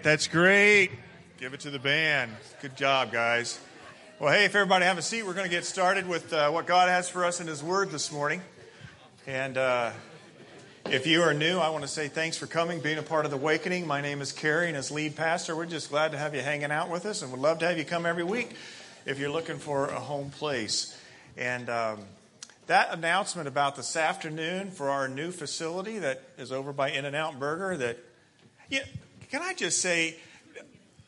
right, that's great. Give it to the band. Good job, guys. Well, hey, if everybody have a seat, we're going to get started with uh, what God has for us in His Word this morning. And uh, if you are new, I want to say thanks for coming, being a part of the Awakening. My name is Kerry, and as lead pastor, we're just glad to have you hanging out with us, and would love to have you come every week if you're looking for a home place. And um, that announcement about this afternoon for our new facility that is over by In-N-Out Burger, that, yeah, can I just say,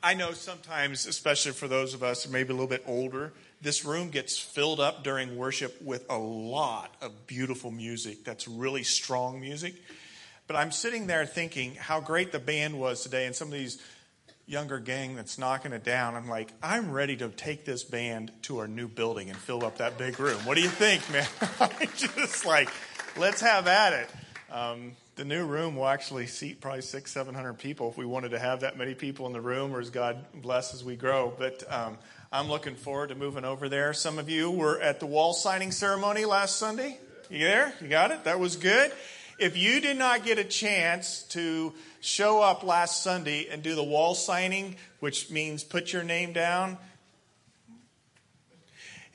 I know sometimes, especially for those of us maybe a little bit older, this room gets filled up during worship with a lot of beautiful music that's really strong music. But I'm sitting there thinking how great the band was today, and some of these younger gang that's knocking it down. I'm like, I'm ready to take this band to our new building and fill up that big room. What do you think, man? I'm just like, let's have at it. Um, the new room will actually seat probably six, seven hundred people if we wanted to have that many people in the room, or as God bless as we grow. But um, I'm looking forward to moving over there. Some of you were at the wall signing ceremony last Sunday. You there? You got it? That was good. If you did not get a chance to show up last Sunday and do the wall signing, which means put your name down,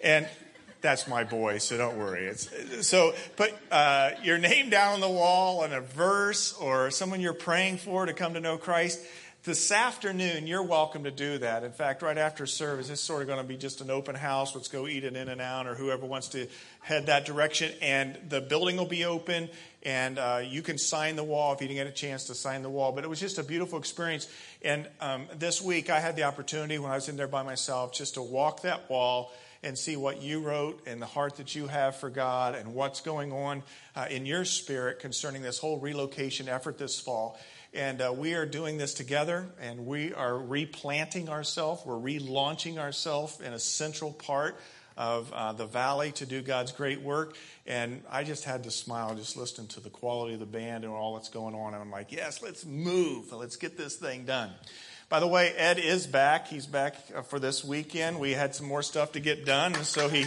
and that's my boy, so don't worry. It's, so put uh, your name down on the wall and a verse or someone you're praying for to come to know Christ. This afternoon, you're welcome to do that. In fact, right after service, it's sort of going to be just an open house. Let's go eat it in and out, or whoever wants to head that direction. And the building will be open, and uh, you can sign the wall if you didn't get a chance to sign the wall. But it was just a beautiful experience. And um, this week, I had the opportunity when I was in there by myself just to walk that wall and see what you wrote and the heart that you have for God and what's going on uh, in your spirit concerning this whole relocation effort this fall. And uh, we are doing this together, and we are replanting ourselves. We're relaunching ourselves in a central part of uh, the valley to do God's great work. And I just had to smile just listening to the quality of the band and all that's going on. And I'm like, yes, let's move. Let's get this thing done. By the way, Ed is back. He's back uh, for this weekend. We had some more stuff to get done, so he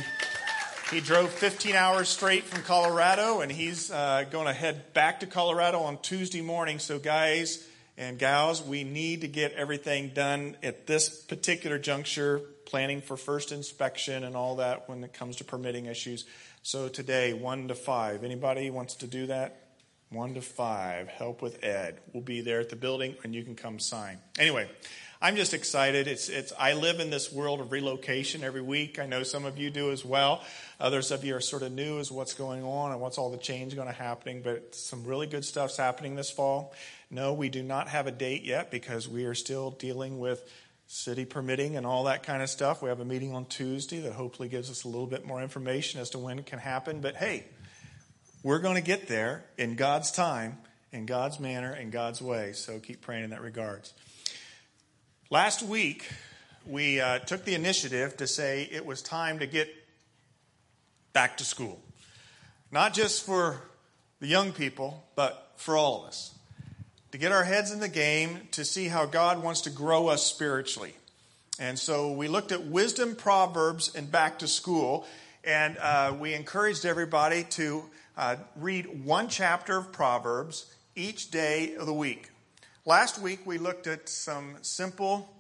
he drove 15 hours straight from Colorado, and he's uh, going to head back to Colorado on Tuesday morning. So, guys and gals, we need to get everything done at this particular juncture, planning for first inspection and all that when it comes to permitting issues. So today, one to five. Anybody wants to do that? 1 to 5, help with Ed. We'll be there at the building and you can come sign. Anyway, I'm just excited. It's, it's, I live in this world of relocation every week. I know some of you do as well. Others of you are sort of new as what's going on and what's all the change going to happening, but some really good stuff's happening this fall. No, we do not have a date yet because we are still dealing with city permitting and all that kind of stuff. We have a meeting on Tuesday that hopefully gives us a little bit more information as to when it can happen. But hey, we're going to get there in God's time, in God's manner, in God's way. So keep praying in that regards. Last week, we uh, took the initiative to say it was time to get back to school. Not just for the young people, but for all of us. To get our heads in the game, to see how God wants to grow us spiritually. And so we looked at wisdom, proverbs, and back to school. And uh, we encouraged everybody to uh, read one chapter of Proverbs each day of the week. Last week, we looked at some simple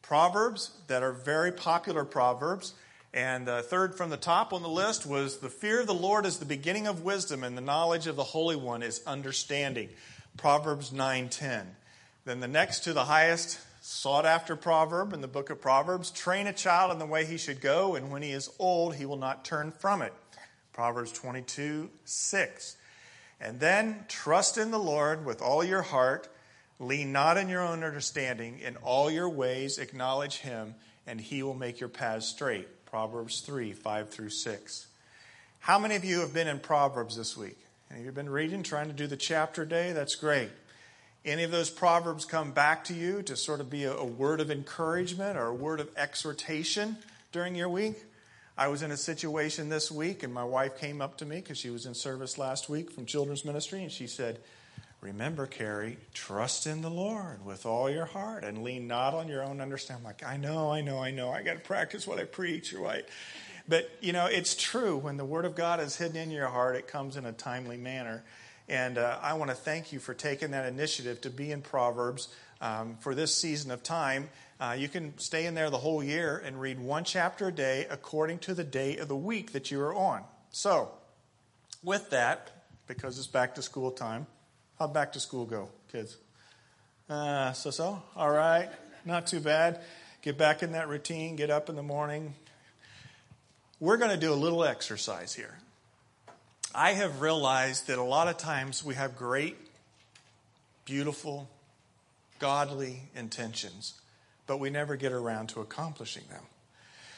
proverbs that are very popular proverbs. And the third from the top on the list was the fear of the Lord is the beginning of wisdom, and the knowledge of the Holy One is understanding. Proverbs 9:10. Then the next to the highest sought after proverb in the book of Proverbs, train a child in the way he should go, and when he is old, he will not turn from it. Proverbs 22 6. And then trust in the Lord with all your heart. Lean not in your own understanding. In all your ways acknowledge him, and he will make your paths straight. Proverbs 3 5 through 6. How many of you have been in Proverbs this week? Have you have been reading, trying to do the chapter day? That's great. Any of those Proverbs come back to you to sort of be a, a word of encouragement or a word of exhortation during your week? I was in a situation this week, and my wife came up to me because she was in service last week from children's ministry, and she said, Remember, Kerry, trust in the Lord with all your heart and lean not on your own understanding. I'm like, I know, I know, I know. I got to practice what I preach, right? But, you know, it's true. When the Word of God is hidden in your heart, it comes in a timely manner. And uh, I want to thank you for taking that initiative to be in Proverbs um, for this season of time. Uh, you can stay in there the whole year and read one chapter a day according to the day of the week that you are on. So, with that, because it's back to school time, how'd back to school go, kids? Uh, so so? All right. Not too bad. Get back in that routine, get up in the morning. We're going to do a little exercise here. I have realized that a lot of times we have great, beautiful, godly intentions, but we never get around to accomplishing them.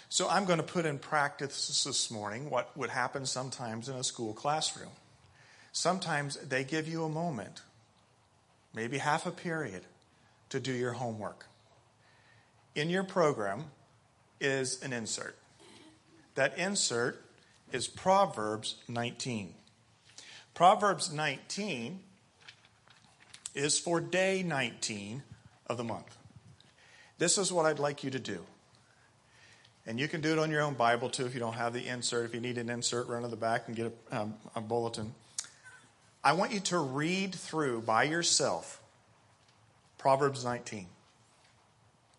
So I'm going to put in practice this morning what would happen sometimes in a school classroom. Sometimes they give you a moment, maybe half a period, to do your homework. In your program is an insert. That insert is Proverbs 19. Proverbs 19 is for day 19 of the month. This is what I'd like you to do. And you can do it on your own Bible too if you don't have the insert. If you need an insert, run to the back and get a, um, a bulletin. I want you to read through by yourself Proverbs 19.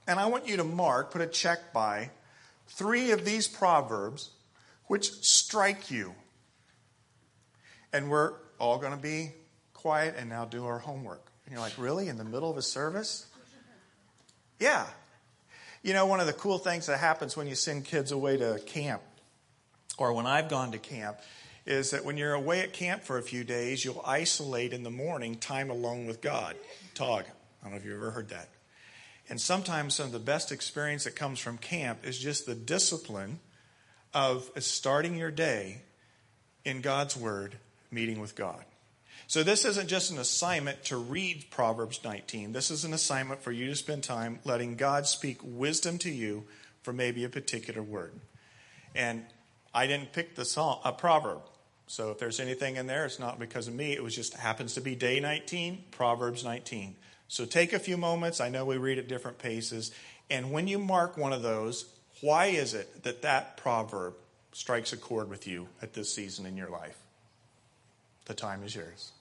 And I want you to mark, put a check by three of these Proverbs which strike you. And we're all going to be quiet and now do our homework. And you're like, really? In the middle of a service? Yeah. You know, one of the cool things that happens when you send kids away to camp, or when I've gone to camp, is that when you're away at camp for a few days, you'll isolate in the morning time alone with God. Tog. I don't know if you've ever heard that. And sometimes some of the best experience that comes from camp is just the discipline of starting your day in God's Word, meeting with God. So, this isn't just an assignment to read Proverbs 19. This is an assignment for you to spend time letting God speak wisdom to you for maybe a particular word. And I didn't pick the song, a proverb. So, if there's anything in there, it's not because of me. It was just happens to be day 19, Proverbs 19. So, take a few moments. I know we read at different paces. And when you mark one of those, why is it that that proverb strikes a chord with you at this season in your life? The time is yours.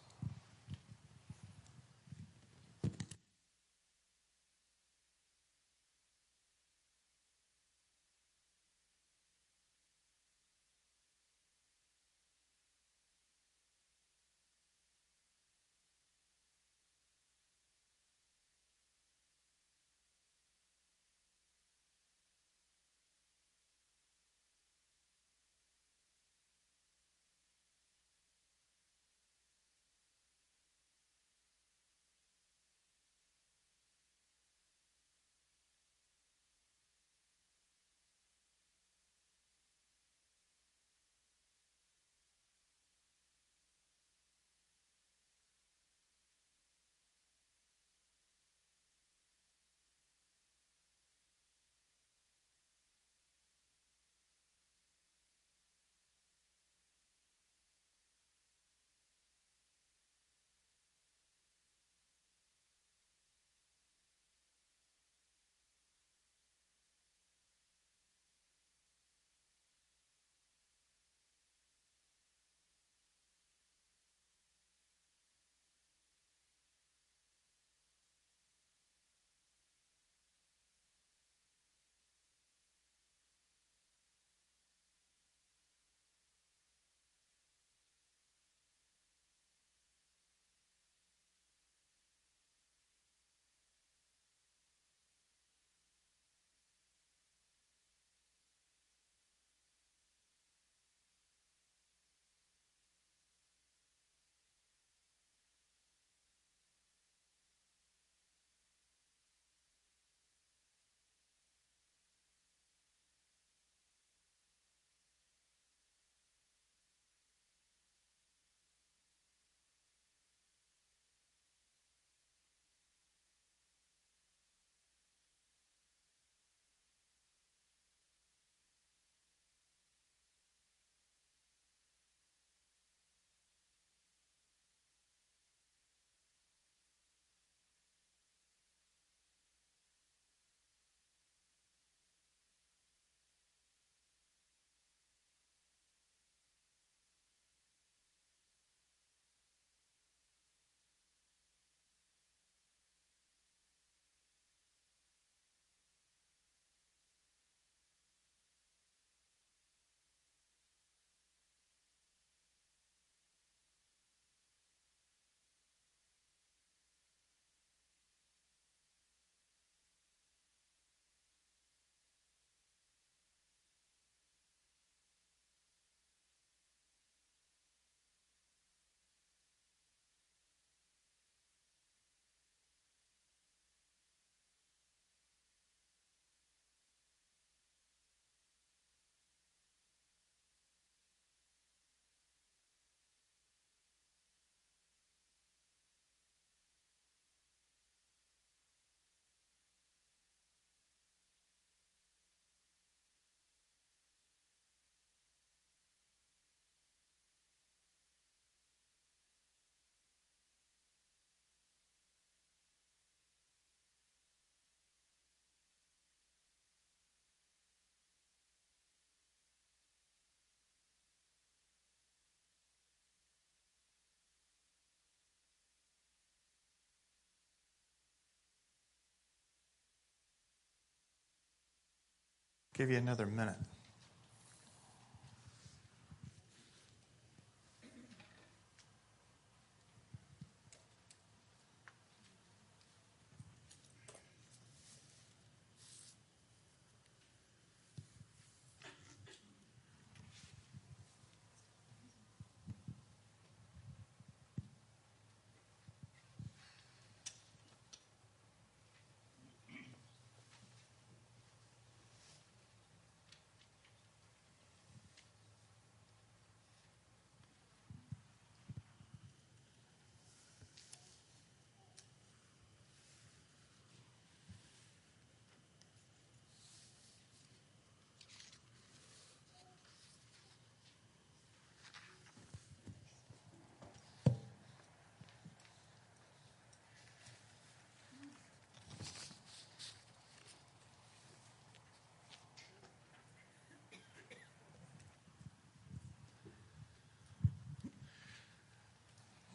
Give you another minute.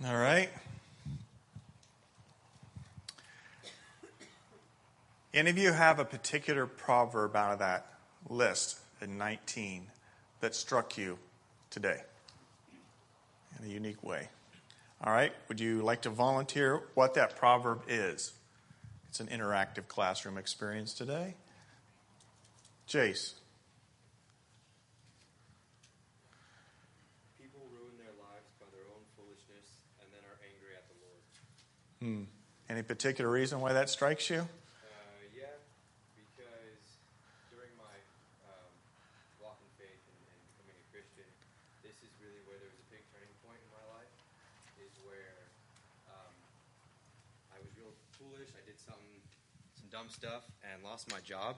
All right. Any of you have a particular proverb out of that list in 19 that struck you today in a unique way? All right. Would you like to volunteer what that proverb is? It's an interactive classroom experience today. Jace. Hmm. Any particular reason why that strikes you? Uh, yeah, because during my um, walk in faith and, and, becoming a Christian, this is really where there was a big turning point in my life. Is where um, I was real foolish. I did something, some dumb stuff, and lost my job.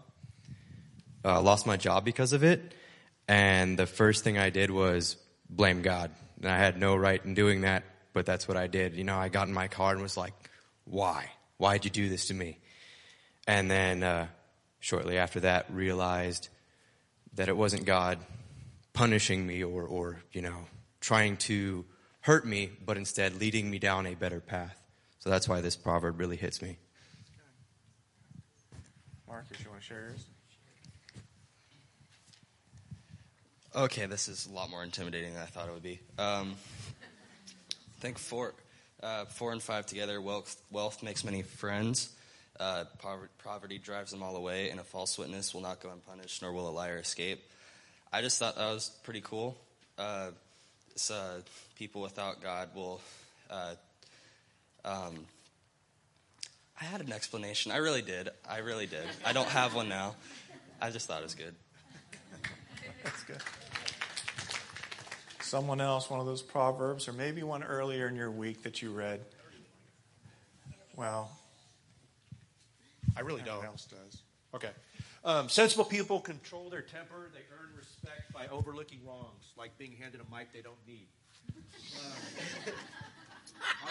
Uh, lost my job because of it. And the first thing I did was blame God. And I had no right in doing that but that's what I did. You know, I got in my car and was like, why? Why'd you do this to me? And then uh, shortly after that, realized that it wasn't God punishing me or, or, you know, trying to hurt me, but instead leading me down a better path. So that's why this proverb really hits me. Marcus, you want to share yours? Okay, this is a lot more intimidating than I thought it would be. Um, I think four, uh, four and five together, wealth, wealth makes many friends. Uh, poverty drives them all away, and a false witness will not go unpunished, nor will a liar escape. I just thought that was pretty cool. Uh, uh people without God will. Uh, um, I had an explanation. I really did. I really did. I don't have one now. I just thought it was good. That's good someone else, one of those proverbs, or maybe one earlier in your week that you read? Well, I really don't. else does. Okay. Um, sensible people control their temper. They earn respect by overlooking wrongs, like being handed a mic they don't need. Um,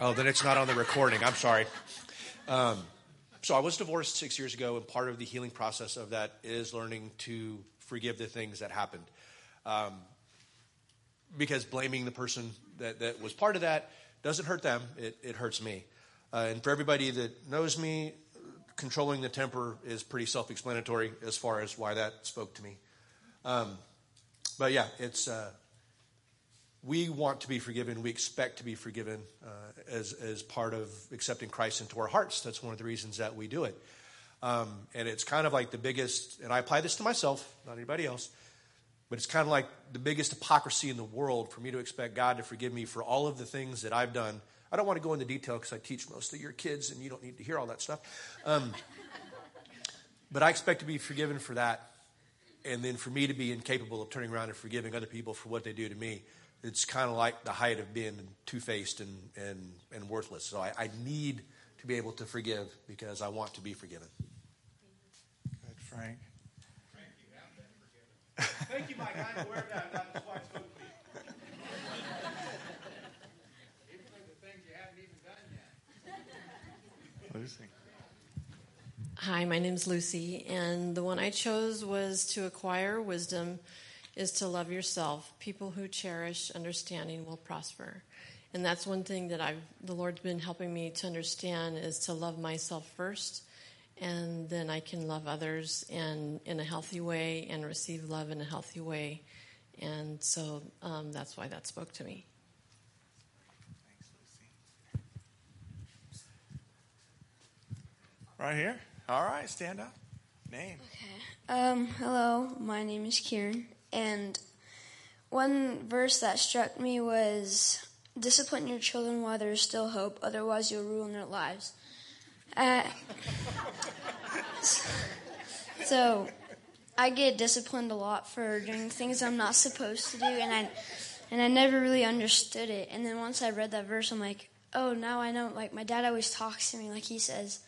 oh, then it's not on the recording. I'm sorry. Um, so I was divorced six years ago, and part of the healing process of that is learning to forgive the things that happened. Um, because blaming the person that, that was part of that doesn't hurt them, it, it hurts me. Uh, and for everybody that knows me, controlling the temper is pretty self explanatory as far as why that spoke to me. Um, but yeah, it's. Uh, we want to be forgiven. We expect to be forgiven uh, as, as part of accepting Christ into our hearts. That's one of the reasons that we do it. Um, and it's kind of like the biggest, and I apply this to myself, not anybody else. But it's kind of like the biggest hypocrisy in the world for me to expect God to forgive me for all of the things that I've done. I don't want to go into detail because I teach most of your kids and you don't need to hear all that stuff. Um, but I expect to be forgiven for that. And then for me to be incapable of turning around and forgiving other people for what they do to me, it's kind of like the height of being two faced and, and, and worthless. So I, I need to be able to forgive because I want to be forgiven. Good, Frank. Thank you, Mike. I'm aware of that. That's why I spoke to me. Even the things you haven't even done yet. Lucy. Hi, my name's Lucy, and the one I chose was to acquire wisdom is to love yourself. People who cherish understanding will prosper. And that's one thing that I've the Lord's been helping me to understand is to love myself first and then I can love others and in a healthy way and receive love in a healthy way. And so um, that's why that spoke to me. Thanks, Right here. All right, stand up. Name. Um, hello, my name is Kieran, and one verse that struck me was discipline your children while there is still hope, otherwise you'll ruin their lives. Uh, so, I get disciplined a lot for doing things I'm not supposed to do, and I and I never really understood it. And then once I read that verse, I'm like, oh, now I know. Like my dad always talks to me, like he says,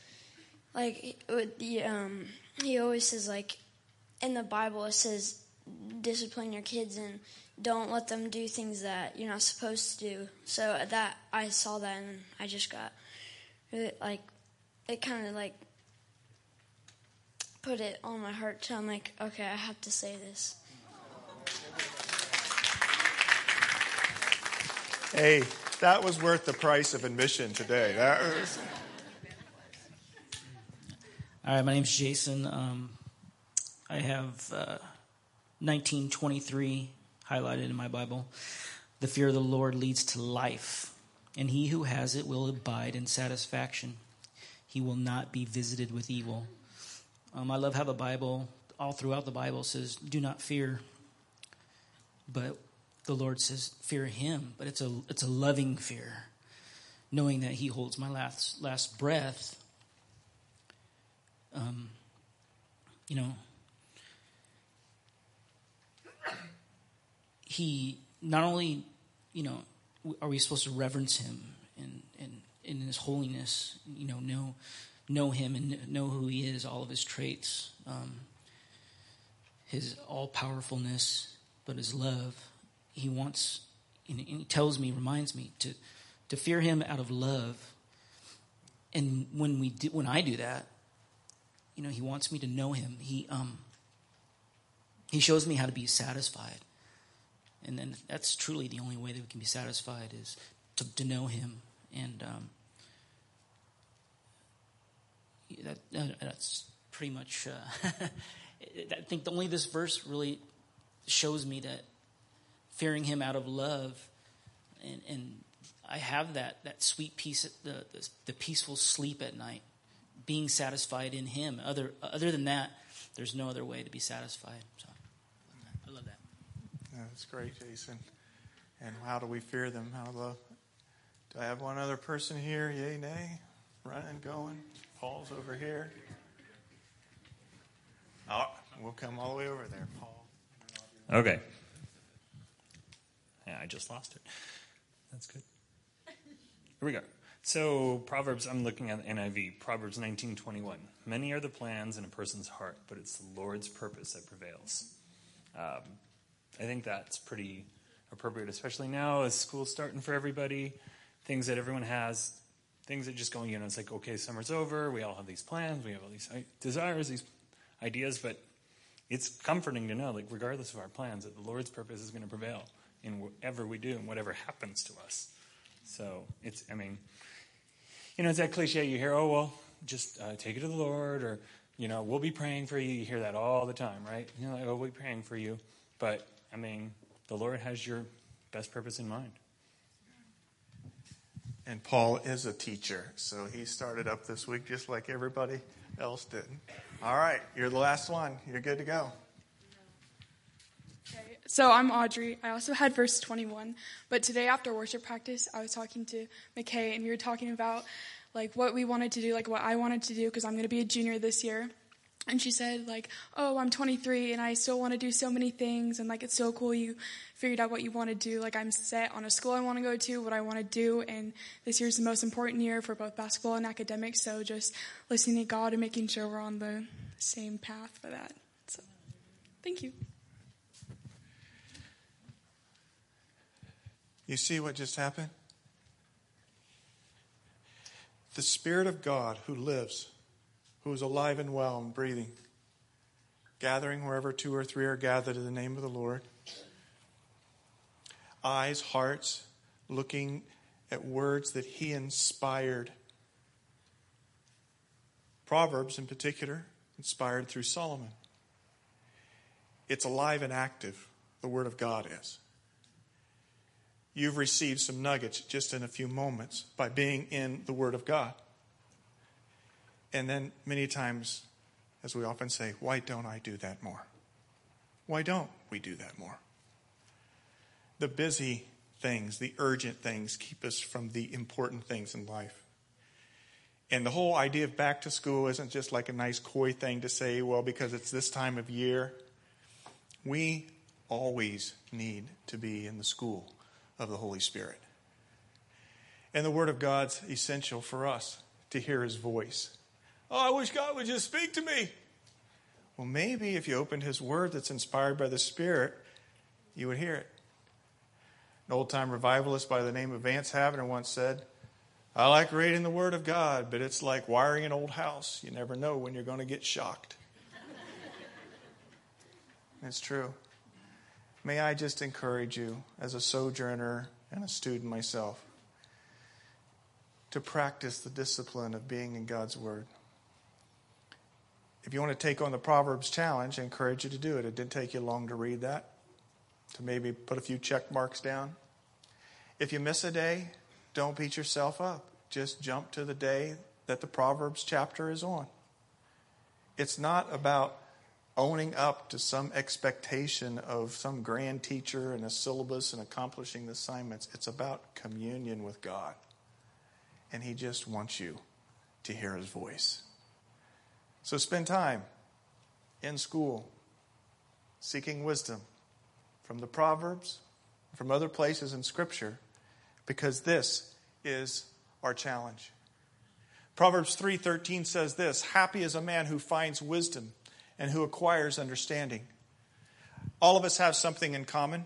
like the um, he always says like in the Bible it says discipline your kids and don't let them do things that you're not supposed to do. So that I saw that and I just got really like it kind of like put it on my heart to I'm like okay I have to say this. Hey, that was worth the price of admission today. That was, All right, my name's Jason. Um, I have uh, 1923 highlighted in my Bible. The fear of the Lord leads to life, and he who has it will abide in satisfaction. He will not be visited with evil. Um, I love how the Bible, all throughout the Bible, says, "Do not fear." But the Lord says, "Fear Him." But it's a it's a loving fear, knowing that He holds my last last breath um, you know, he not only, you know, are we supposed to reverence him and and in his holiness, you know, know know him and know who he is, all of his traits, um, his all powerfulness, but his love. He wants, and he tells me, reminds me to to fear him out of love. And when we do, when I do that, you know, he wants me to know him. He um he shows me how to be satisfied. And then that's truly the only way that we can be satisfied is to, to know him. And um, that, that, that's pretty much, uh, I think only this verse really shows me that fearing him out of love and, and I have that, that sweet peace, the, the, the peaceful sleep at night being satisfied in Him. Other other than that, there's no other way to be satisfied. So I love that. Yeah, that's great, Jason. And how do we fear them? How do, do I have one other person here? Yay, nay? Running, going. Paul's over here. Oh, we'll come all the way over there, Paul. Okay. Yeah, I just lost it. That's good. Here we go. So Proverbs, I'm looking at NIV. Proverbs 19:21. Many are the plans in a person's heart, but it's the Lord's purpose that prevails. Um, I think that's pretty appropriate, especially now as school's starting for everybody. Things that everyone has, things that just going, you know, it's like, okay, summer's over. We all have these plans. We have all these desires, these ideas, but it's comforting to know, like, regardless of our plans, that the Lord's purpose is going to prevail in whatever we do and whatever happens to us. So it's, I mean, you know, it's that cliche you hear, oh, well, just uh, take it to the Lord, or, you know, we'll be praying for you. You hear that all the time, right? You know, like, oh, we'll be praying for you. But, I mean, the Lord has your best purpose in mind. And Paul is a teacher, so he started up this week just like everybody else did. All right, you're the last one. You're good to go. Okay, so I'm Audrey. I also had verse 21, but today after worship practice, I was talking to McKay, and we were talking about like what we wanted to do, like what I wanted to do, because I'm going to be a junior this year. And she said, like, oh, I'm 23 and I still want to do so many things. And like, it's so cool you figured out what you want to do. Like, I'm set on a school I want to go to, what I want to do. And this year's the most important year for both basketball and academics. So just listening to God and making sure we're on the same path for that. So, thank you. You see what just happened? The Spirit of God who lives who is alive and well and breathing, gathering wherever two or three are gathered in the name of the Lord. Eyes, hearts, looking at words that He inspired Proverbs, in particular, inspired through Solomon. It's alive and active, the Word of God is. You've received some nuggets just in a few moments by being in the Word of God. And then, many times, as we often say, why don't I do that more? Why don't we do that more? The busy things, the urgent things, keep us from the important things in life. And the whole idea of back to school isn't just like a nice coy thing to say, well, because it's this time of year. We always need to be in the school of the Holy Spirit. And the Word of God's essential for us to hear His voice. Oh, I wish God would just speak to me. Well, maybe if you opened His Word that's inspired by the Spirit, you would hear it. An old time revivalist by the name of Vance Havner once said, I like reading the Word of God, but it's like wiring an old house. You never know when you're going to get shocked. it's true. May I just encourage you, as a sojourner and a student myself, to practice the discipline of being in God's Word. If you want to take on the Proverbs challenge, I encourage you to do it. It didn't take you long to read that, to maybe put a few check marks down. If you miss a day, don't beat yourself up. Just jump to the day that the Proverbs chapter is on. It's not about owning up to some expectation of some grand teacher and a syllabus and accomplishing the assignments. It's about communion with God. And He just wants you to hear His voice. So spend time in school seeking wisdom from the Proverbs, from other places in Scripture, because this is our challenge. Proverbs 3:13 says this, happy is a man who finds wisdom and who acquires understanding. All of us have something in common.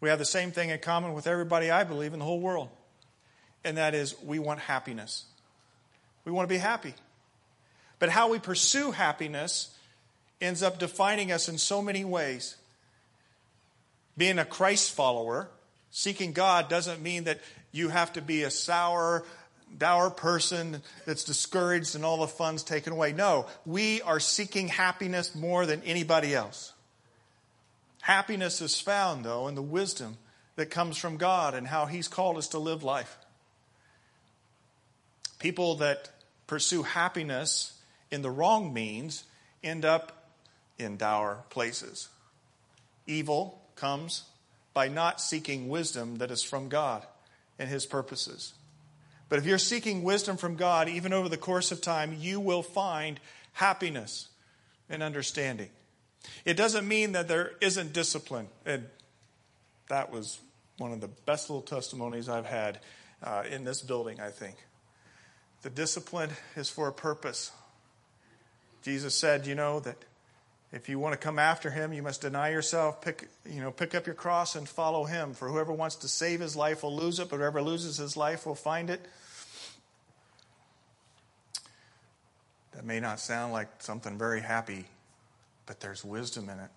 We have the same thing in common with everybody I believe in the whole world. And that is we want happiness. We want to be happy. But how we pursue happiness ends up defining us in so many ways. Being a Christ follower, seeking God doesn't mean that you have to be a sour, dour person that's discouraged and all the fun's taken away. No, we are seeking happiness more than anybody else. Happiness is found, though, in the wisdom that comes from God and how He's called us to live life. People that pursue happiness in the wrong means end up in dour places. Evil comes by not seeking wisdom that is from God and His purposes. But if you're seeking wisdom from God, even over the course of time, you will find happiness and understanding. It doesn't mean that there isn't discipline. And that was one of the best little testimonies I've had uh, in this building, I think. The discipline is for a purpose. Jesus said, you know, that if you want to come after him, you must deny yourself, pick, you know, pick up your cross and follow him. For whoever wants to save his life will lose it, but whoever loses his life will find it. That may not sound like something very happy, but there's wisdom in it.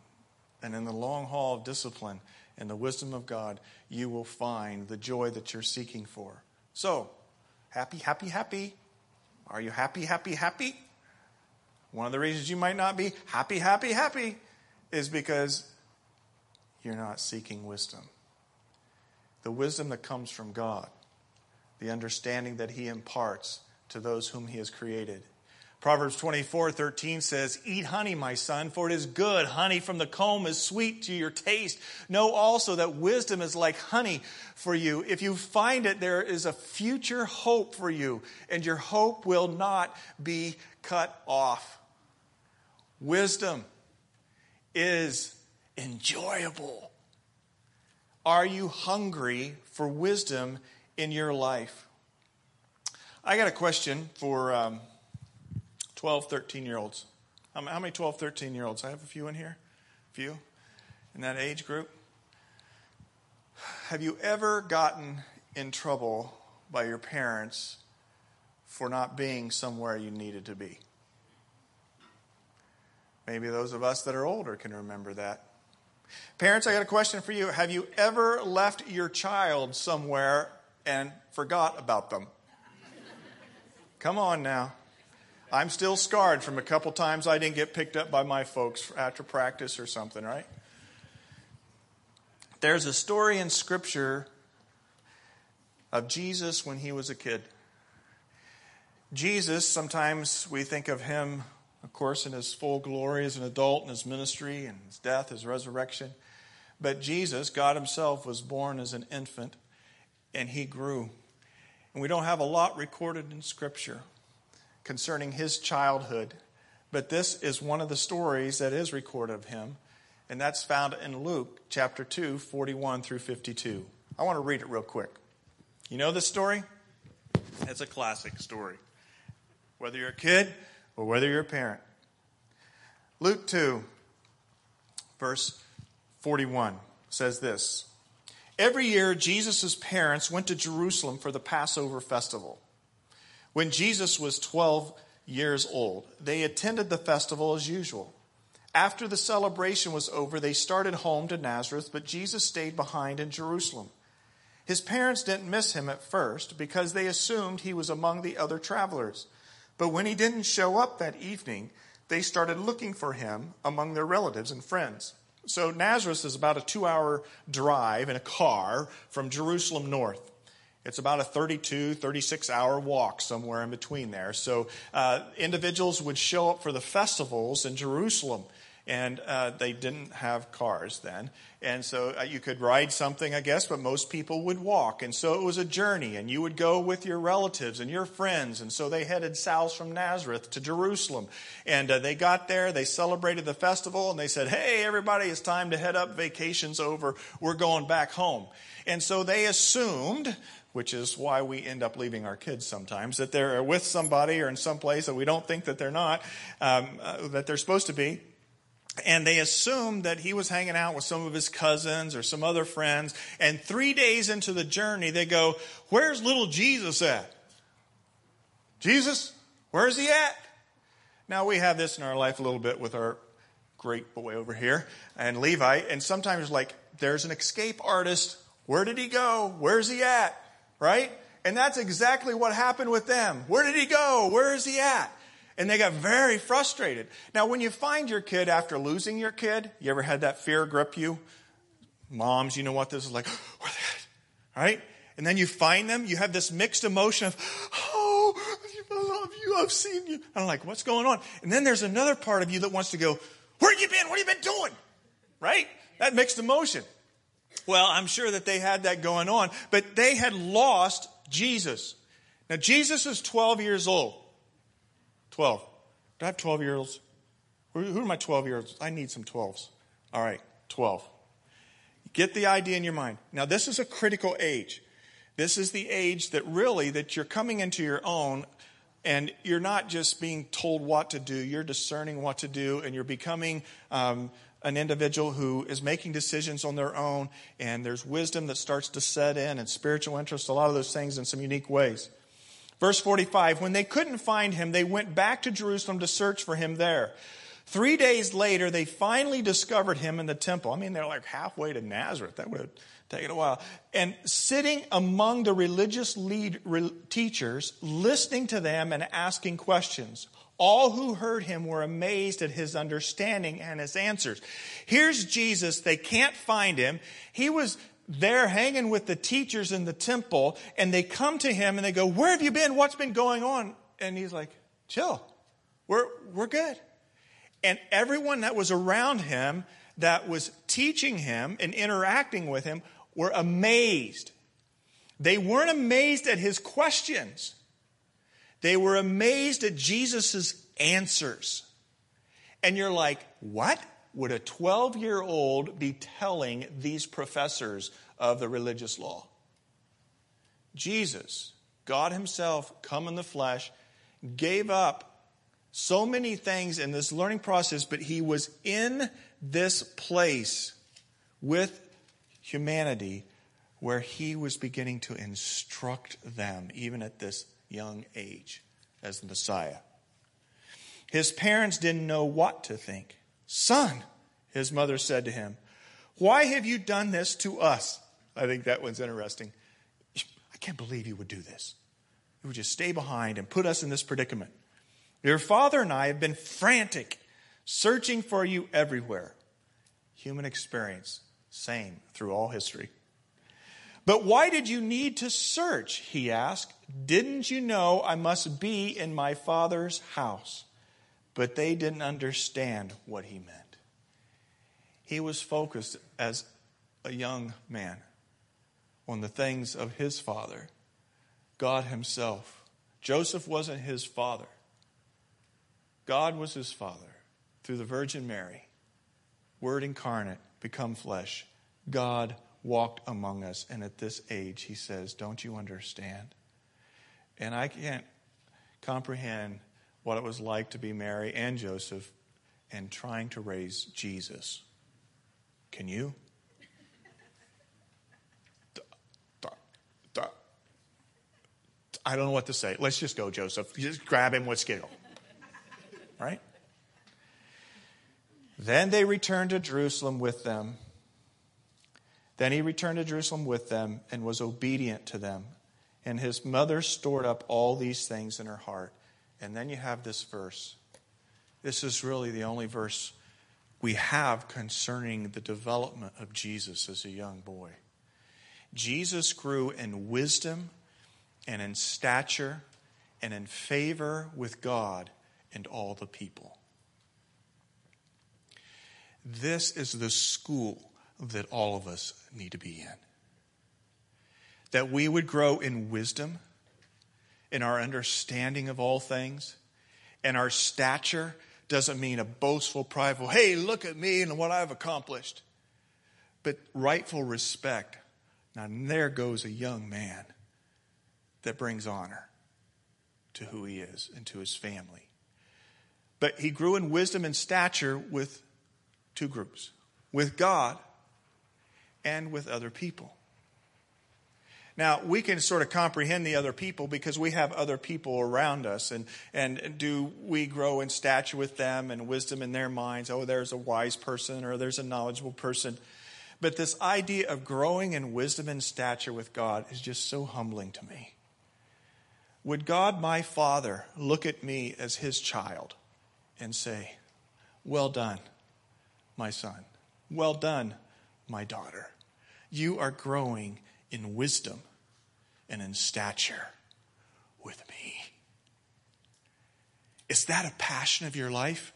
And in the long haul of discipline and the wisdom of God, you will find the joy that you're seeking for. So, happy, happy, happy. Are you happy, happy, happy? One of the reasons you might not be happy, happy, happy is because you're not seeking wisdom. The wisdom that comes from God, the understanding that He imparts to those whom He has created. Proverbs 24, 13 says, Eat honey, my son, for it is good. Honey from the comb is sweet to your taste. Know also that wisdom is like honey for you. If you find it, there is a future hope for you, and your hope will not be cut off. Wisdom is enjoyable. Are you hungry for wisdom in your life? I got a question for um, 12, 13 year olds. How many 12, 13 year olds? I have a few in here. A few in that age group. Have you ever gotten in trouble by your parents for not being somewhere you needed to be? Maybe those of us that are older can remember that. Parents, I got a question for you. Have you ever left your child somewhere and forgot about them? Come on now. I'm still scarred from a couple times I didn't get picked up by my folks after practice or something, right? There's a story in Scripture of Jesus when he was a kid. Jesus, sometimes we think of him, of course, in his full glory as an adult in his ministry and his death, his resurrection. But Jesus, God Himself, was born as an infant and He grew. And we don't have a lot recorded in Scripture concerning His childhood, but this is one of the stories that is recorded of Him, and that's found in Luke chapter 2, 41 through 52. I want to read it real quick. You know this story? It's a classic story, whether you're a kid or whether you're a parent. Luke 2, verse 41 says this Every year, Jesus' parents went to Jerusalem for the Passover festival. When Jesus was 12 years old, they attended the festival as usual. After the celebration was over, they started home to Nazareth, but Jesus stayed behind in Jerusalem. His parents didn't miss him at first because they assumed he was among the other travelers. But when he didn't show up that evening, they started looking for him among their relatives and friends. So Nazareth is about a two hour drive in a car from Jerusalem north. It's about a 32, 36 hour walk somewhere in between there. So uh, individuals would show up for the festivals in Jerusalem and uh, they didn't have cars then. And so uh, you could ride something, I guess, but most people would walk. And so it was a journey, and you would go with your relatives and your friends. And so they headed south from Nazareth to Jerusalem. And uh, they got there, they celebrated the festival, and they said, Hey, everybody, it's time to head up. Vacation's over. We're going back home. And so they assumed which is why we end up leaving our kids sometimes, that they're with somebody or in some place that we don't think that they're not, um, uh, that they're supposed to be. And they assumed that he was hanging out with some of his cousins or some other friends. And three days into the journey, they go, Where's little Jesus at? Jesus, where's he at? Now, we have this in our life a little bit with our great boy over here and Levi. And sometimes, like, there's an escape artist. Where did he go? Where's he at? Right? And that's exactly what happened with them. Where did he go? Where is he at? And they got very frustrated. Now, when you find your kid after losing your kid, you ever had that fear grip you? Moms, you know what this is like. Where they Right? And then you find them, you have this mixed emotion of, oh, I love you, I've seen you. And I'm like, what's going on? And then there's another part of you that wants to go, where have you been? What have you been doing? Right? That mixed emotion. Well, I'm sure that they had that going on, but they had lost Jesus. Now, Jesus is 12 years old. 12. Do I have 12 year olds? Who are my 12 year olds? I need some 12s. All right, 12. Get the idea in your mind. Now, this is a critical age. This is the age that really that you're coming into your own and you're not just being told what to do, you're discerning what to do, and you're becoming um, an individual who is making decisions on their own, and there's wisdom that starts to set in, and spiritual interest, a lot of those things in some unique ways. Verse 45 When they couldn't find him, they went back to Jerusalem to search for him there. Three days later, they finally discovered him in the temple. I mean, they're like halfway to Nazareth. That would have taken a while. And sitting among the religious lead, re, teachers, listening to them and asking questions. All who heard him were amazed at his understanding and his answers. Here's Jesus. They can't find him. He was they're hanging with the teachers in the temple and they come to him and they go, Where have you been? What's been going on? And he's like, Chill. We're, we're good. And everyone that was around him that was teaching him and interacting with him were amazed. They weren't amazed at his questions. They were amazed at Jesus' answers. And you're like, what? Would a 12 year old be telling these professors of the religious law? Jesus, God Himself, come in the flesh, gave up so many things in this learning process, but He was in this place with humanity where He was beginning to instruct them, even at this young age, as the Messiah. His parents didn't know what to think. Son, his mother said to him, Why have you done this to us? I think that one's interesting. I can't believe you would do this. You would just stay behind and put us in this predicament. Your father and I have been frantic, searching for you everywhere. Human experience, same through all history. But why did you need to search? He asked. Didn't you know I must be in my father's house? But they didn't understand what he meant. He was focused as a young man on the things of his father, God himself. Joseph wasn't his father, God was his father through the Virgin Mary, Word incarnate, become flesh. God walked among us. And at this age, he says, Don't you understand? And I can't comprehend what it was like to be Mary and Joseph and trying to raise Jesus. Can you? I don't know what to say. Let's just go, Joseph. Just grab him with skill. Right? Then they returned to Jerusalem with them. Then he returned to Jerusalem with them and was obedient to them. And his mother stored up all these things in her heart. And then you have this verse. This is really the only verse we have concerning the development of Jesus as a young boy. Jesus grew in wisdom and in stature and in favor with God and all the people. This is the school that all of us need to be in. That we would grow in wisdom, in our understanding of all things, and our stature doesn't mean a boastful, prideful, hey, look at me and what I've accomplished, but rightful respect. Now, there goes a young man that brings honor to who he is and to his family. But he grew in wisdom and stature with two groups with God and with other people. Now, we can sort of comprehend the other people because we have other people around us. And, and do we grow in stature with them and wisdom in their minds? Oh, there's a wise person or there's a knowledgeable person. But this idea of growing in wisdom and stature with God is just so humbling to me. Would God, my Father, look at me as his child and say, Well done, my son. Well done, my daughter. You are growing in wisdom and in stature with me. Is that a passion of your life?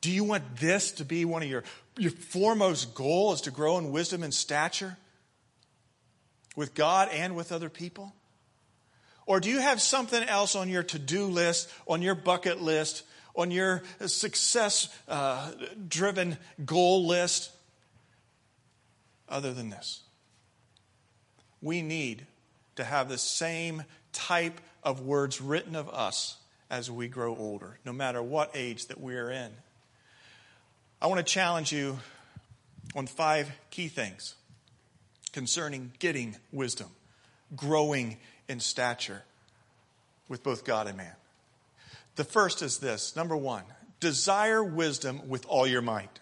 Do you want this to be one of your, your foremost goal is to grow in wisdom and stature with God and with other people? Or do you have something else on your to do list, on your bucket list, on your success uh, driven goal list other than this? We need to have the same type of words written of us as we grow older, no matter what age that we are in. I want to challenge you on five key things concerning getting wisdom, growing in stature with both God and man. The first is this number one, desire wisdom with all your might.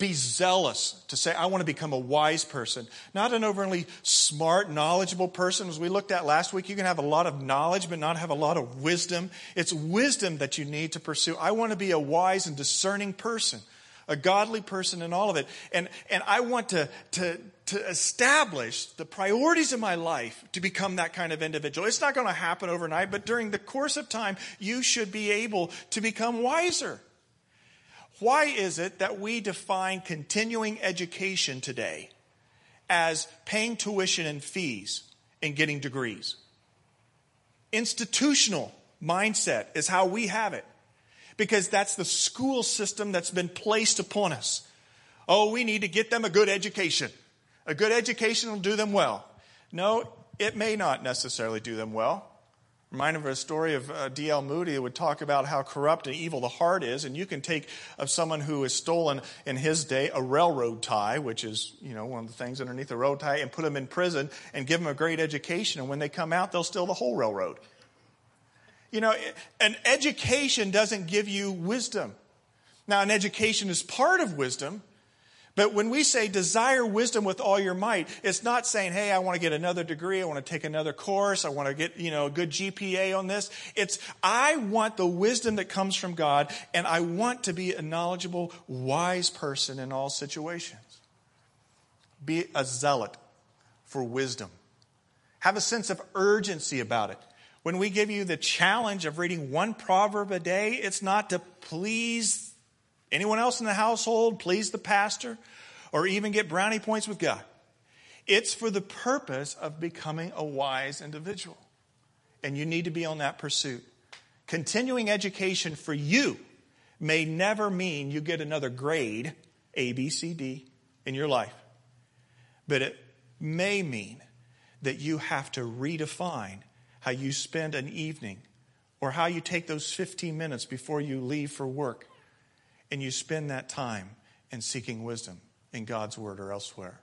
Be zealous to say, I want to become a wise person, not an overly smart, knowledgeable person. As we looked at last week, you can have a lot of knowledge, but not have a lot of wisdom. It's wisdom that you need to pursue. I want to be a wise and discerning person a godly person in all of it. And, and I want to, to, to establish the priorities of my life to become that kind of individual. It's not going to happen overnight, but during the course of time, you should be able to become wiser. Why is it that we define continuing education today as paying tuition and fees and getting degrees? Institutional mindset is how we have it because that's the school system that's been placed upon us. Oh, we need to get them a good education. A good education will do them well. No, it may not necessarily do them well. Reminded of a story of uh, D.L. Moody that would talk about how corrupt and evil the heart is, and you can take of someone who has stolen in his day a railroad tie, which is you know one of the things underneath a road tie, and put them in prison and give them a great education, and when they come out, they'll steal the whole railroad. You know, an education doesn't give you wisdom. Now, an education is part of wisdom, But when we say desire wisdom with all your might, it's not saying, hey, I want to get another degree, I want to take another course, I want to get, you know, a good GPA on this. It's, I want the wisdom that comes from God, and I want to be a knowledgeable, wise person in all situations. Be a zealot for wisdom. Have a sense of urgency about it. When we give you the challenge of reading one proverb a day, it's not to please Anyone else in the household please the pastor or even get brownie points with God? It's for the purpose of becoming a wise individual. And you need to be on that pursuit. Continuing education for you may never mean you get another grade, A, B, C, D, in your life. But it may mean that you have to redefine how you spend an evening or how you take those 15 minutes before you leave for work and you spend that time in seeking wisdom in God's word or elsewhere.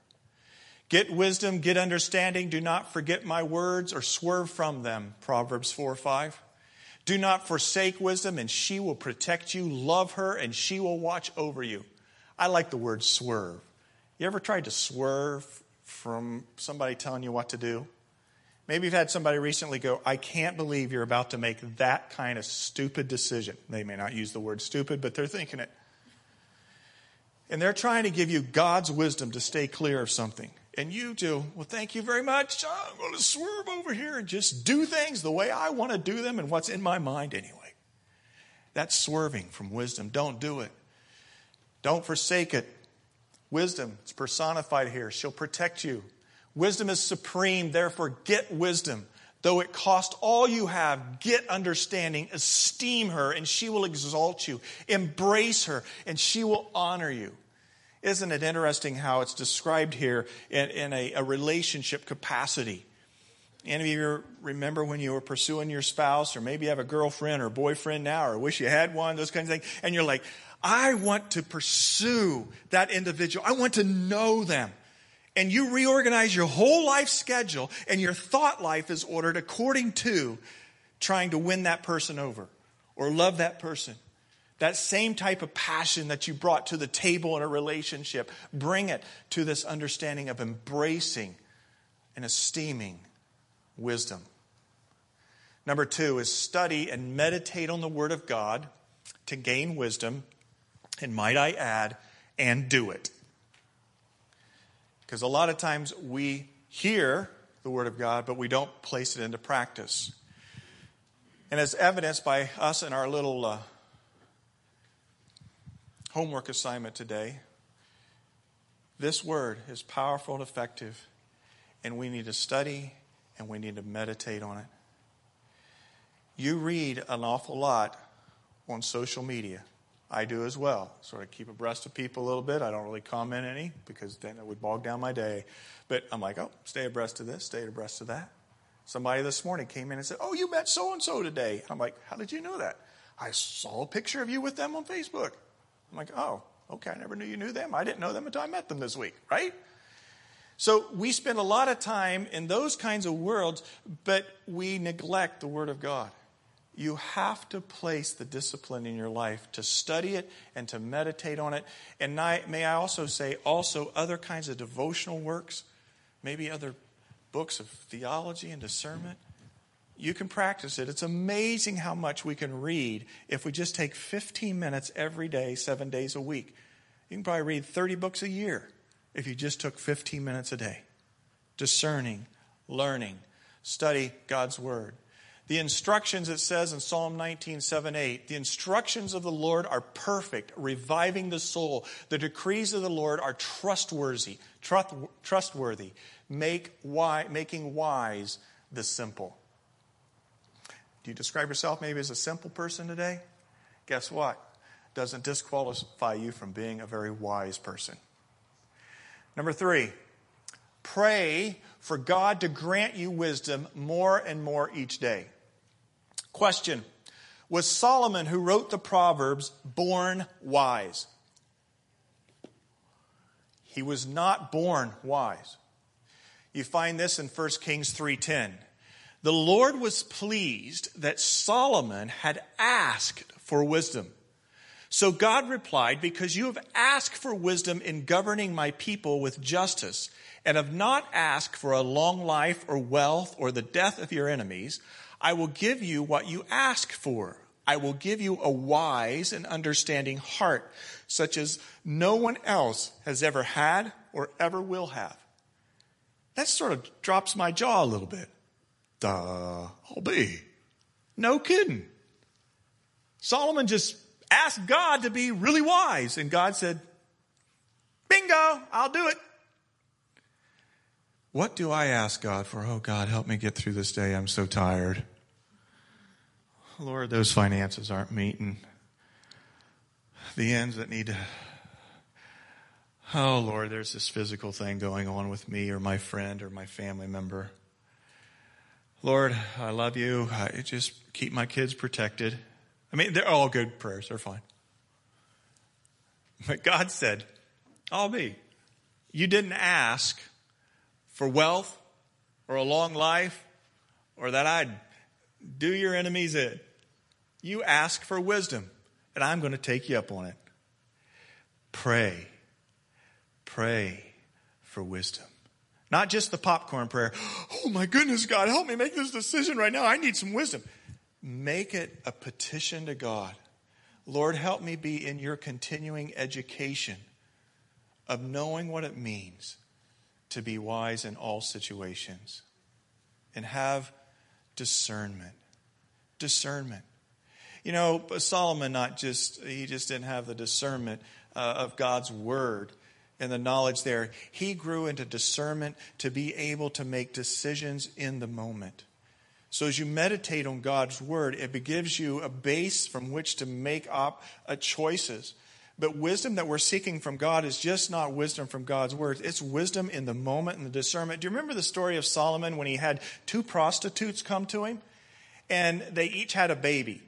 Get wisdom, get understanding. Do not forget my words or swerve from them. Proverbs 4 5. Do not forsake wisdom, and she will protect you. Love her, and she will watch over you. I like the word swerve. You ever tried to swerve from somebody telling you what to do? Maybe you've had somebody recently go, I can't believe you're about to make that kind of stupid decision. They may not use the word stupid, but they're thinking it. And they're trying to give you God's wisdom to stay clear of something. And you do, well, thank you very much. I'm going to swerve over here and just do things the way I want to do them and what's in my mind anyway. That's swerving from wisdom. Don't do it. Don't forsake it. Wisdom is personified here. She'll protect you. Wisdom is supreme, therefore, get wisdom. Though it cost all you have, get understanding, esteem her, and she will exalt you. Embrace her, and she will honor you. Isn't it interesting how it's described here in, in a, a, relationship capacity? Any of you remember when you were pursuing your spouse, or maybe you have a girlfriend or boyfriend now, or wish you had one, those kinds of things, and you're like, I want to pursue that individual. I want to know them and you reorganize your whole life schedule and your thought life is ordered according to trying to win that person over or love that person. That same type of passion that you brought to the table in a relationship, bring it to this understanding of embracing and esteeming wisdom. Number two is study and meditate on the Word of God to gain wisdom, and might I add, and do it. Because a lot of times we hear the Word of God, but we don't place it into practice. And as evidenced by us in our little uh, homework assignment today, this Word is powerful and effective, and we need to study and we need to meditate on it. You read an awful lot on social media. I do as well. Sort of keep abreast of people a little bit. I don't really comment any because then it would bog down my day. But I'm like, oh, stay abreast of this, stay abreast of that. Somebody this morning came in and said, oh, you met so and so today. I'm like, how did you know that? I saw a picture of you with them on Facebook. I'm like, oh, okay, I never knew you knew them. I didn't know them until I met them this week, right? So we spend a lot of time in those kinds of worlds, but we neglect the Word of God you have to place the discipline in your life to study it and to meditate on it. And may I also say, also other kinds of devotional works, maybe other books of theology and discernment. You can practice it. It's amazing how much we can read if we just take 15 minutes every day, seven days a week. You can probably read 30 books a year if you just took 15 minutes a day. Discerning, learning, study God's Word. The instructions, it says in Psalm 19, 7, 8, the instructions of the Lord are perfect, reviving the soul. The decrees of the Lord are trustworthy, trustworthy, make wise, making wise the simple. Do you describe yourself maybe as a simple person today? Guess what? Doesn't disqualify you from being a very wise person. Number three, pray for God to grant you wisdom more and more each day. Question Was Solomon, who wrote the Proverbs, born wise? He was not born wise. You find this in 1 Kings 3:10. The Lord was pleased that Solomon had asked for wisdom. So God replied, Because you have asked for wisdom in governing my people with justice, and have not asked for a long life or wealth or the death of your enemies, I will give you what you ask for. I will give you a wise and understanding heart, such as no one else has ever had or ever will have. That sort of drops my jaw a little bit. Duh, I'll be. No kidding. Solomon just asked God to be really wise, and God said, Bingo, I'll do it. What do I ask God for? Oh, God, help me get through this day. I'm so tired. Lord, those finances aren't meeting the ends that need to. Oh, Lord, there's this physical thing going on with me or my friend or my family member. Lord, I love you. I just keep my kids protected. I mean, they're all good prayers. They're fine. But God said, I'll be. You didn't ask for wealth or a long life or that I'd do your enemies in. You ask for wisdom, and I'm going to take you up on it. Pray. Pray for wisdom. Not just the popcorn prayer. Oh my goodness, God, help me make this decision right now. I need some wisdom. Make it a petition to God. Lord, help me be in your continuing education of knowing what it means to be wise in all situations and have discernment. Discernment. You know, Solomon not just he just didn't have the discernment uh, of God's word and the knowledge there. He grew into discernment to be able to make decisions in the moment. So as you meditate on God's word, it gives you a base from which to make up uh, choices. But wisdom that we're seeking from God is just not wisdom from God's word. It's wisdom in the moment and the discernment. Do you remember the story of Solomon when he had two prostitutes come to him? And they each had a baby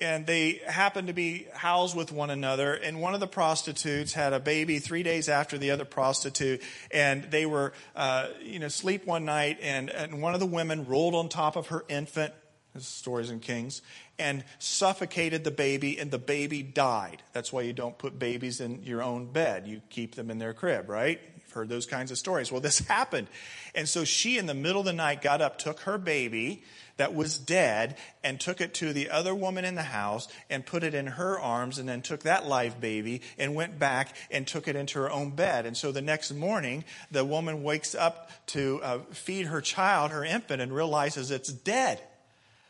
and they happened to be housed with one another. And one of the prostitutes had a baby three days after the other prostitute, and they were, uh, you know, sleep one night, and, and one of the women rolled on top of her infant. This stories in Kings, and suffocated the baby, and the baby died. That's why you don't put babies in your own bed. You keep them in their crib, right? You've heard those kinds of stories. Well, this happened. And so she, in the middle of the night, got up, took her baby, that was dead and took it to the other woman in the house and put it in her arms and then took that live baby and went back and took it into her own bed. And so the next morning, the woman wakes up to uh, feed her child, her infant, and realizes it's dead.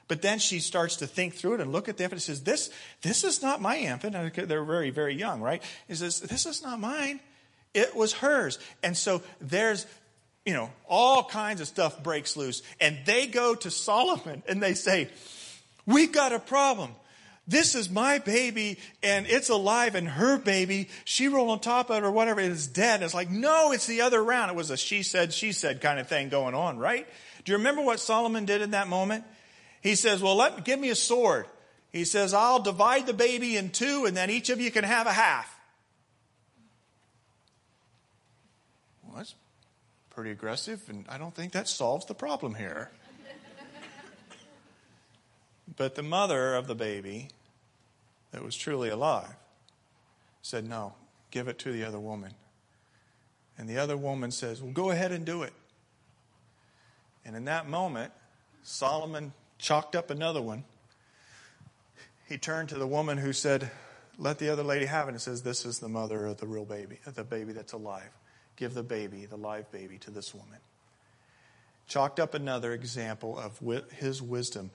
But then she starts to think through it and look at the infant and says, This, this is not my infant. They're very, very young, right? He says, This is not mine. It was hers. And so there's you know, all kinds of stuff breaks loose. And they go to Solomon and they say, We've got a problem. This is my baby and it's alive, and her baby, she rolled on top of it or whatever, it is dead. it's like, no, it's the other round. It was a she said, she said kind of thing going on, right? Do you remember what Solomon did in that moment? He says, Well, let give me a sword. He says, I'll divide the baby in two, and then each of you can have a half. Well, that's pretty aggressive, and I don't think that solves the problem here. but the mother of the baby that was truly alive said, No, give it to the other woman. And the other woman says, Well, go ahead and do it. And in that moment, Solomon chalked up another one. He turned to the woman who said, Let the other lady have it, and says, This is the mother of the real baby, the baby that's alive give the baby, the live baby, to this woman. Chalked up another example of his wisdom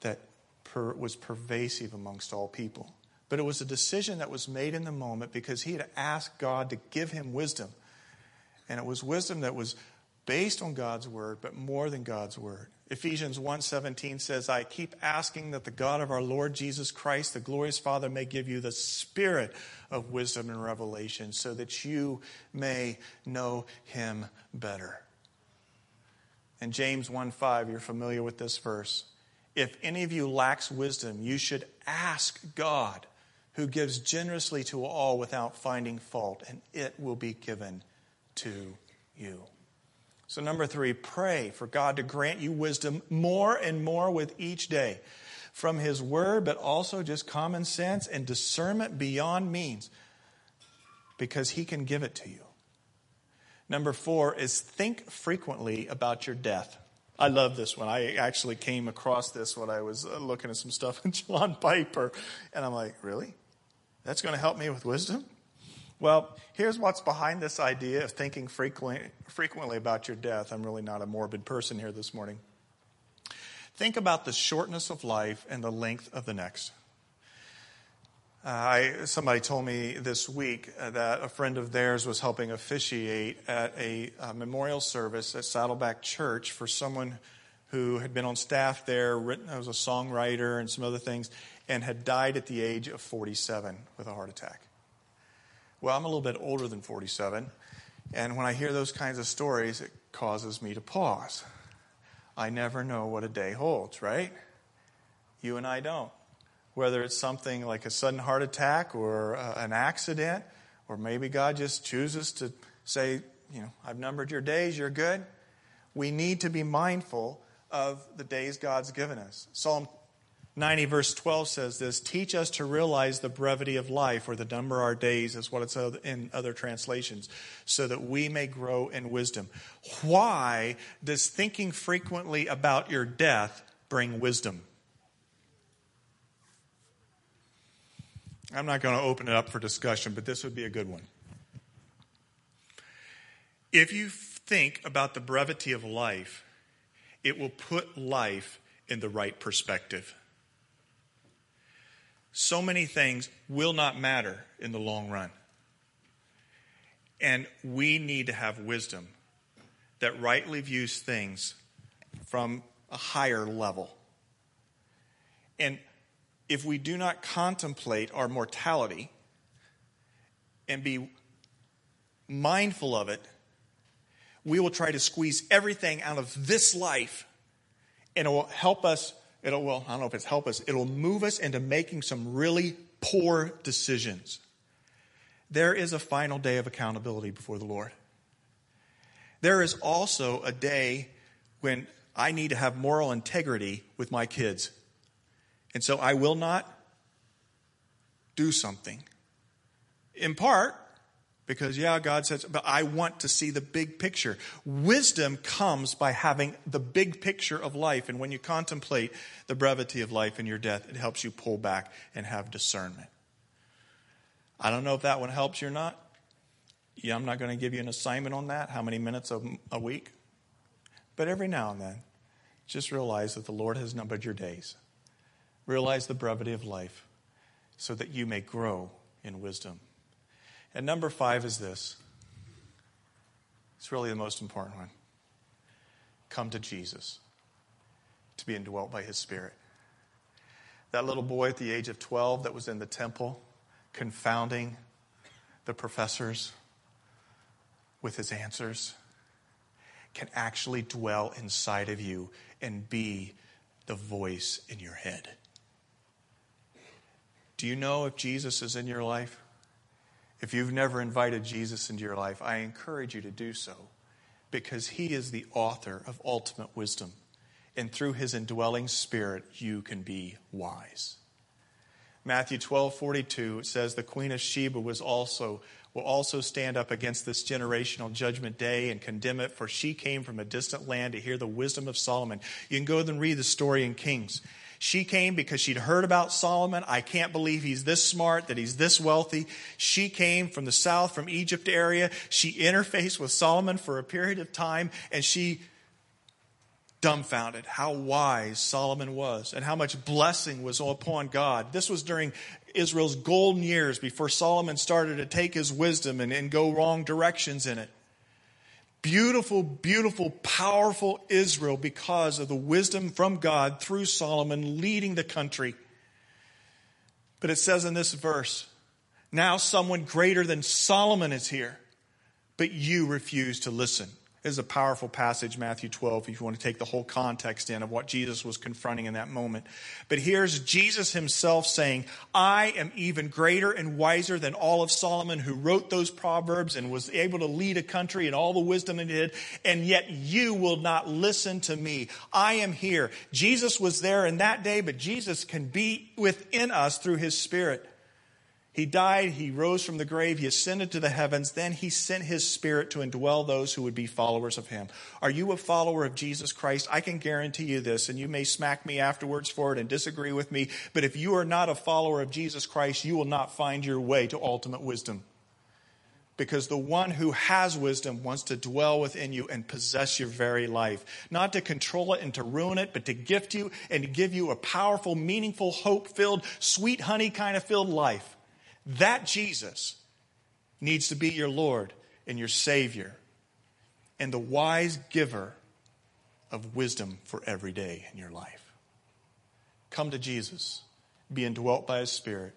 that per, was pervasive amongst all people. But it was a decision that was made in the moment because he had asked God to give him wisdom. And it was wisdom that was based on God's word, but more than God's word. Ephesians 1:17 says, "I keep asking that the God of our Lord Jesus Christ, the glorious Father, may give you the spirit of wisdom and revelation so that you may know him better." And James 1:5, you're familiar with this verse. If any of you lacks wisdom, you should ask God, who gives generously to all without finding fault, and it will be given to you. So, number three, pray for God to grant you wisdom more and more with each day. from His Word, but also just common sense and discernment beyond means because He can give it to you. Number four is think frequently about your death. I love this one. I actually came across this when I was uh, looking at some stuff in John Piper, and I'm like, really? That's going to help me with wisdom? Well, here's what's behind this idea of thinking frequently, frequently about your death. I'm really not a morbid person here this morning. Think about the shortness of life and the length of the next. Uh, I, somebody told me this week uh, that a friend of theirs was helping officiate at a, a, memorial service at Saddleback Church for someone who had been on staff there, written as a songwriter and some other things, and had died at the age of 47 with a heart attack. Well, I'm a little bit older than 47, and when I hear those kinds of stories, it causes me to pause. I never know what a day holds, right? You and I don't. Whether it's something like a sudden heart attack or uh, an accident, or maybe God just chooses to say, you know, I've numbered your days, you're good. We need to be mindful of the days God's given us. Psalm 90, verse 12 says this Teach us to realize the brevity of life, or the number of our days, is what it's in other translations, so that we may grow in wisdom. Why does thinking frequently about your death bring wisdom? I'm not going to open it up for discussion, but this would be a good one. If you think about the brevity of life, it will put life in the right perspective so many things will not matter in the long run. And we need to have wisdom that rightly views things from a higher level. And if we do not contemplate our mortality and be mindful of it, we will try to squeeze everything out of this life and it will help us It'll, well, I don't know if it's help us, it'll move us into making some really poor decisions. There is a final day of accountability before the Lord. There is also a day when I need to have moral integrity with my kids. And so I will not do something. In part, because, yeah, God says, but I want to see the big picture. Wisdom comes by having the big picture of life. And when you contemplate the brevity of life and your death, it helps you pull back and have discernment. I don't know if that one helps you or not. Yeah, I'm not going to give you an assignment on that, how many minutes a, a week. But every now and then, just realize that the Lord has numbered your days. Realize the brevity of life so that you may grow in wisdom. And number five is this it's really the most important one come to Jesus to be indwelt by his Spirit. That little boy at the age of 12 that was in the temple, confounding the professors with his answers, can actually dwell inside of you and be the voice in your head. Do you know if Jesus is in your life? If you've never invited Jesus into your life, I encourage you to do so because he is the author of ultimate wisdom. And through his indwelling spirit, you can be wise. Matthew 12, 42 says the Queen of Sheba was also will also stand up against this generational judgment day and condemn it, for she came from a distant land to hear the wisdom of Solomon. You can go and read the story in Kings. She came because she'd heard about Solomon. I can't believe he's this smart, that he's this wealthy. She came from the south, from Egypt area. She interfaced with Solomon for a period of time, and she dumbfounded how wise Solomon was and how much blessing was upon God. This was during Israel's golden years before Solomon started to take his wisdom and, and go wrong directions in it beautiful, beautiful, powerful Israel because of the wisdom from God through Solomon leading the country. But it says in this verse, now someone greater than Solomon is here, but you refuse to listen. This is a powerful passage, Matthew 12, if you want to take the whole context in of what Jesus was confronting in that moment. But here's Jesus himself saying, I am even greater and wiser than all of Solomon who wrote those proverbs and was able to lead a country and all the wisdom he did, and yet you will not listen to me. I am here. Jesus was there in that day, but Jesus can be within us through his spirit. He died, he rose from the grave, he ascended to the heavens, then he sent his spirit to indwell those who would be followers of him. Are you a follower of Jesus Christ? I can guarantee you this, and you may smack me afterwards for it and disagree with me, but if you are not a follower of Jesus Christ, you will not find your way to ultimate wisdom. Because the one who has wisdom wants to dwell within you and possess your very life. Not to control it and to ruin it, but to gift you and to give you a powerful, meaningful, hope filled, sweet honey kind of filled life. That Jesus needs to be your Lord and your Savior and the wise giver of wisdom for every day in your life. Come to Jesus, be indwelt by His Spirit.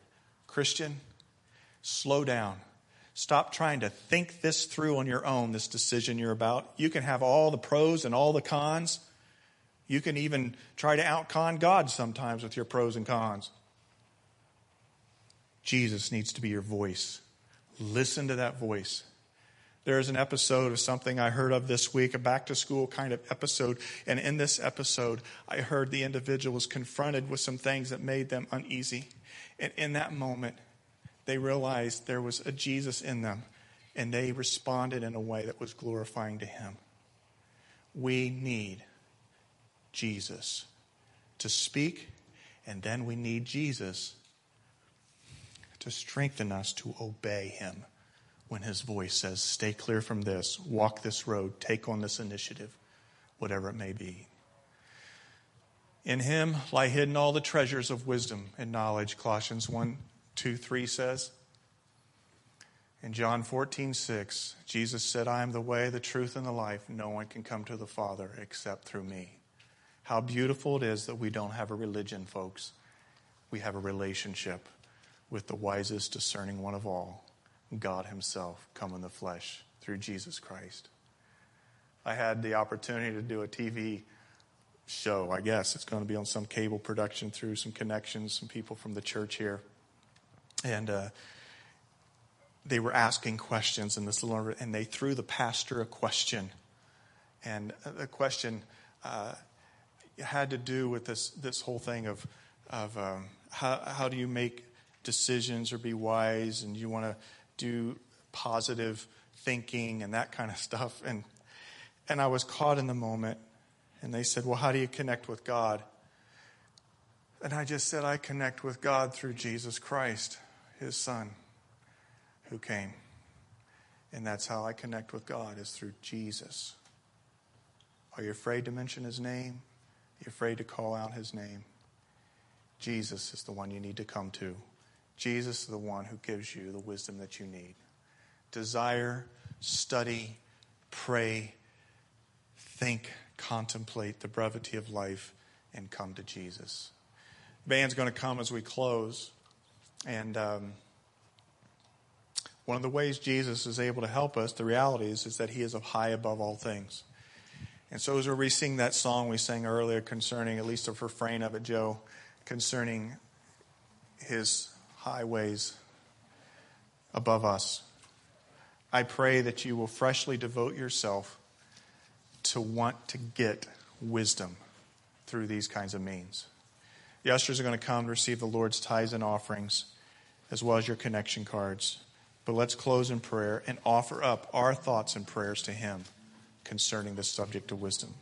Christian, slow down. Stop trying to think this through on your own, this decision you're about. You can have all the pros and all the cons. You can even try to outcon God sometimes with your pros and cons. Jesus needs to be your voice. Listen to that voice. There is an episode of something I heard of this week, a back to school kind of episode. And in this episode, I heard the individual was confronted with some things that made them uneasy. And in that moment, they realized there was a Jesus in them, and they responded in a way that was glorifying to Him. We need Jesus to speak, and then we need Jesus to strengthen us to obey him when his voice says, Stay clear from this, walk this road, take on this initiative, whatever it may be. In him lie hidden all the treasures of wisdom and knowledge, Colossians 1 2 3 says. In John 14 6, Jesus said, I am the way, the truth, and the life. No one can come to the Father except through me. How beautiful it is that we don't have a religion, folks. We have a relationship with the wisest, discerning one of all, God Himself, come in the flesh through Jesus Christ. I had the opportunity to do a TV show. I guess it's going to be on some cable production through some connections, some people from the church here. And uh, they were asking questions in this little, and they threw the pastor a question. And the question uh, had to do with this, this whole thing of, of um, how, how do you make decisions or be wise and you want to do positive thinking and that kind of stuff. And, and I was caught in the moment. And they said, Well, how do you connect with God? And I just said, I connect with God through Jesus Christ, his son, who came. And that's how I connect with God, is through Jesus. Are you afraid to mention his name? Are you afraid to call out his name? Jesus is the one you need to come to. Jesus is the one who gives you the wisdom that you need. Desire, study, pray, think, contemplate the brevity of life, and come to Jesus. The band's going to come as we close. And um, one of the ways Jesus is able to help us, the reality is, is that he is high above all things. And so as we sing that song we sang earlier concerning, at least a refrain of it, Joe, concerning his highways above us. I pray that you will freshly devote yourself to want to get wisdom through these kinds of means. The ushers are going to come to receive the Lord's tithes and offerings, as well as your connection cards. But let's close in prayer and offer up our thoughts and prayers to Him concerning the subject of wisdom.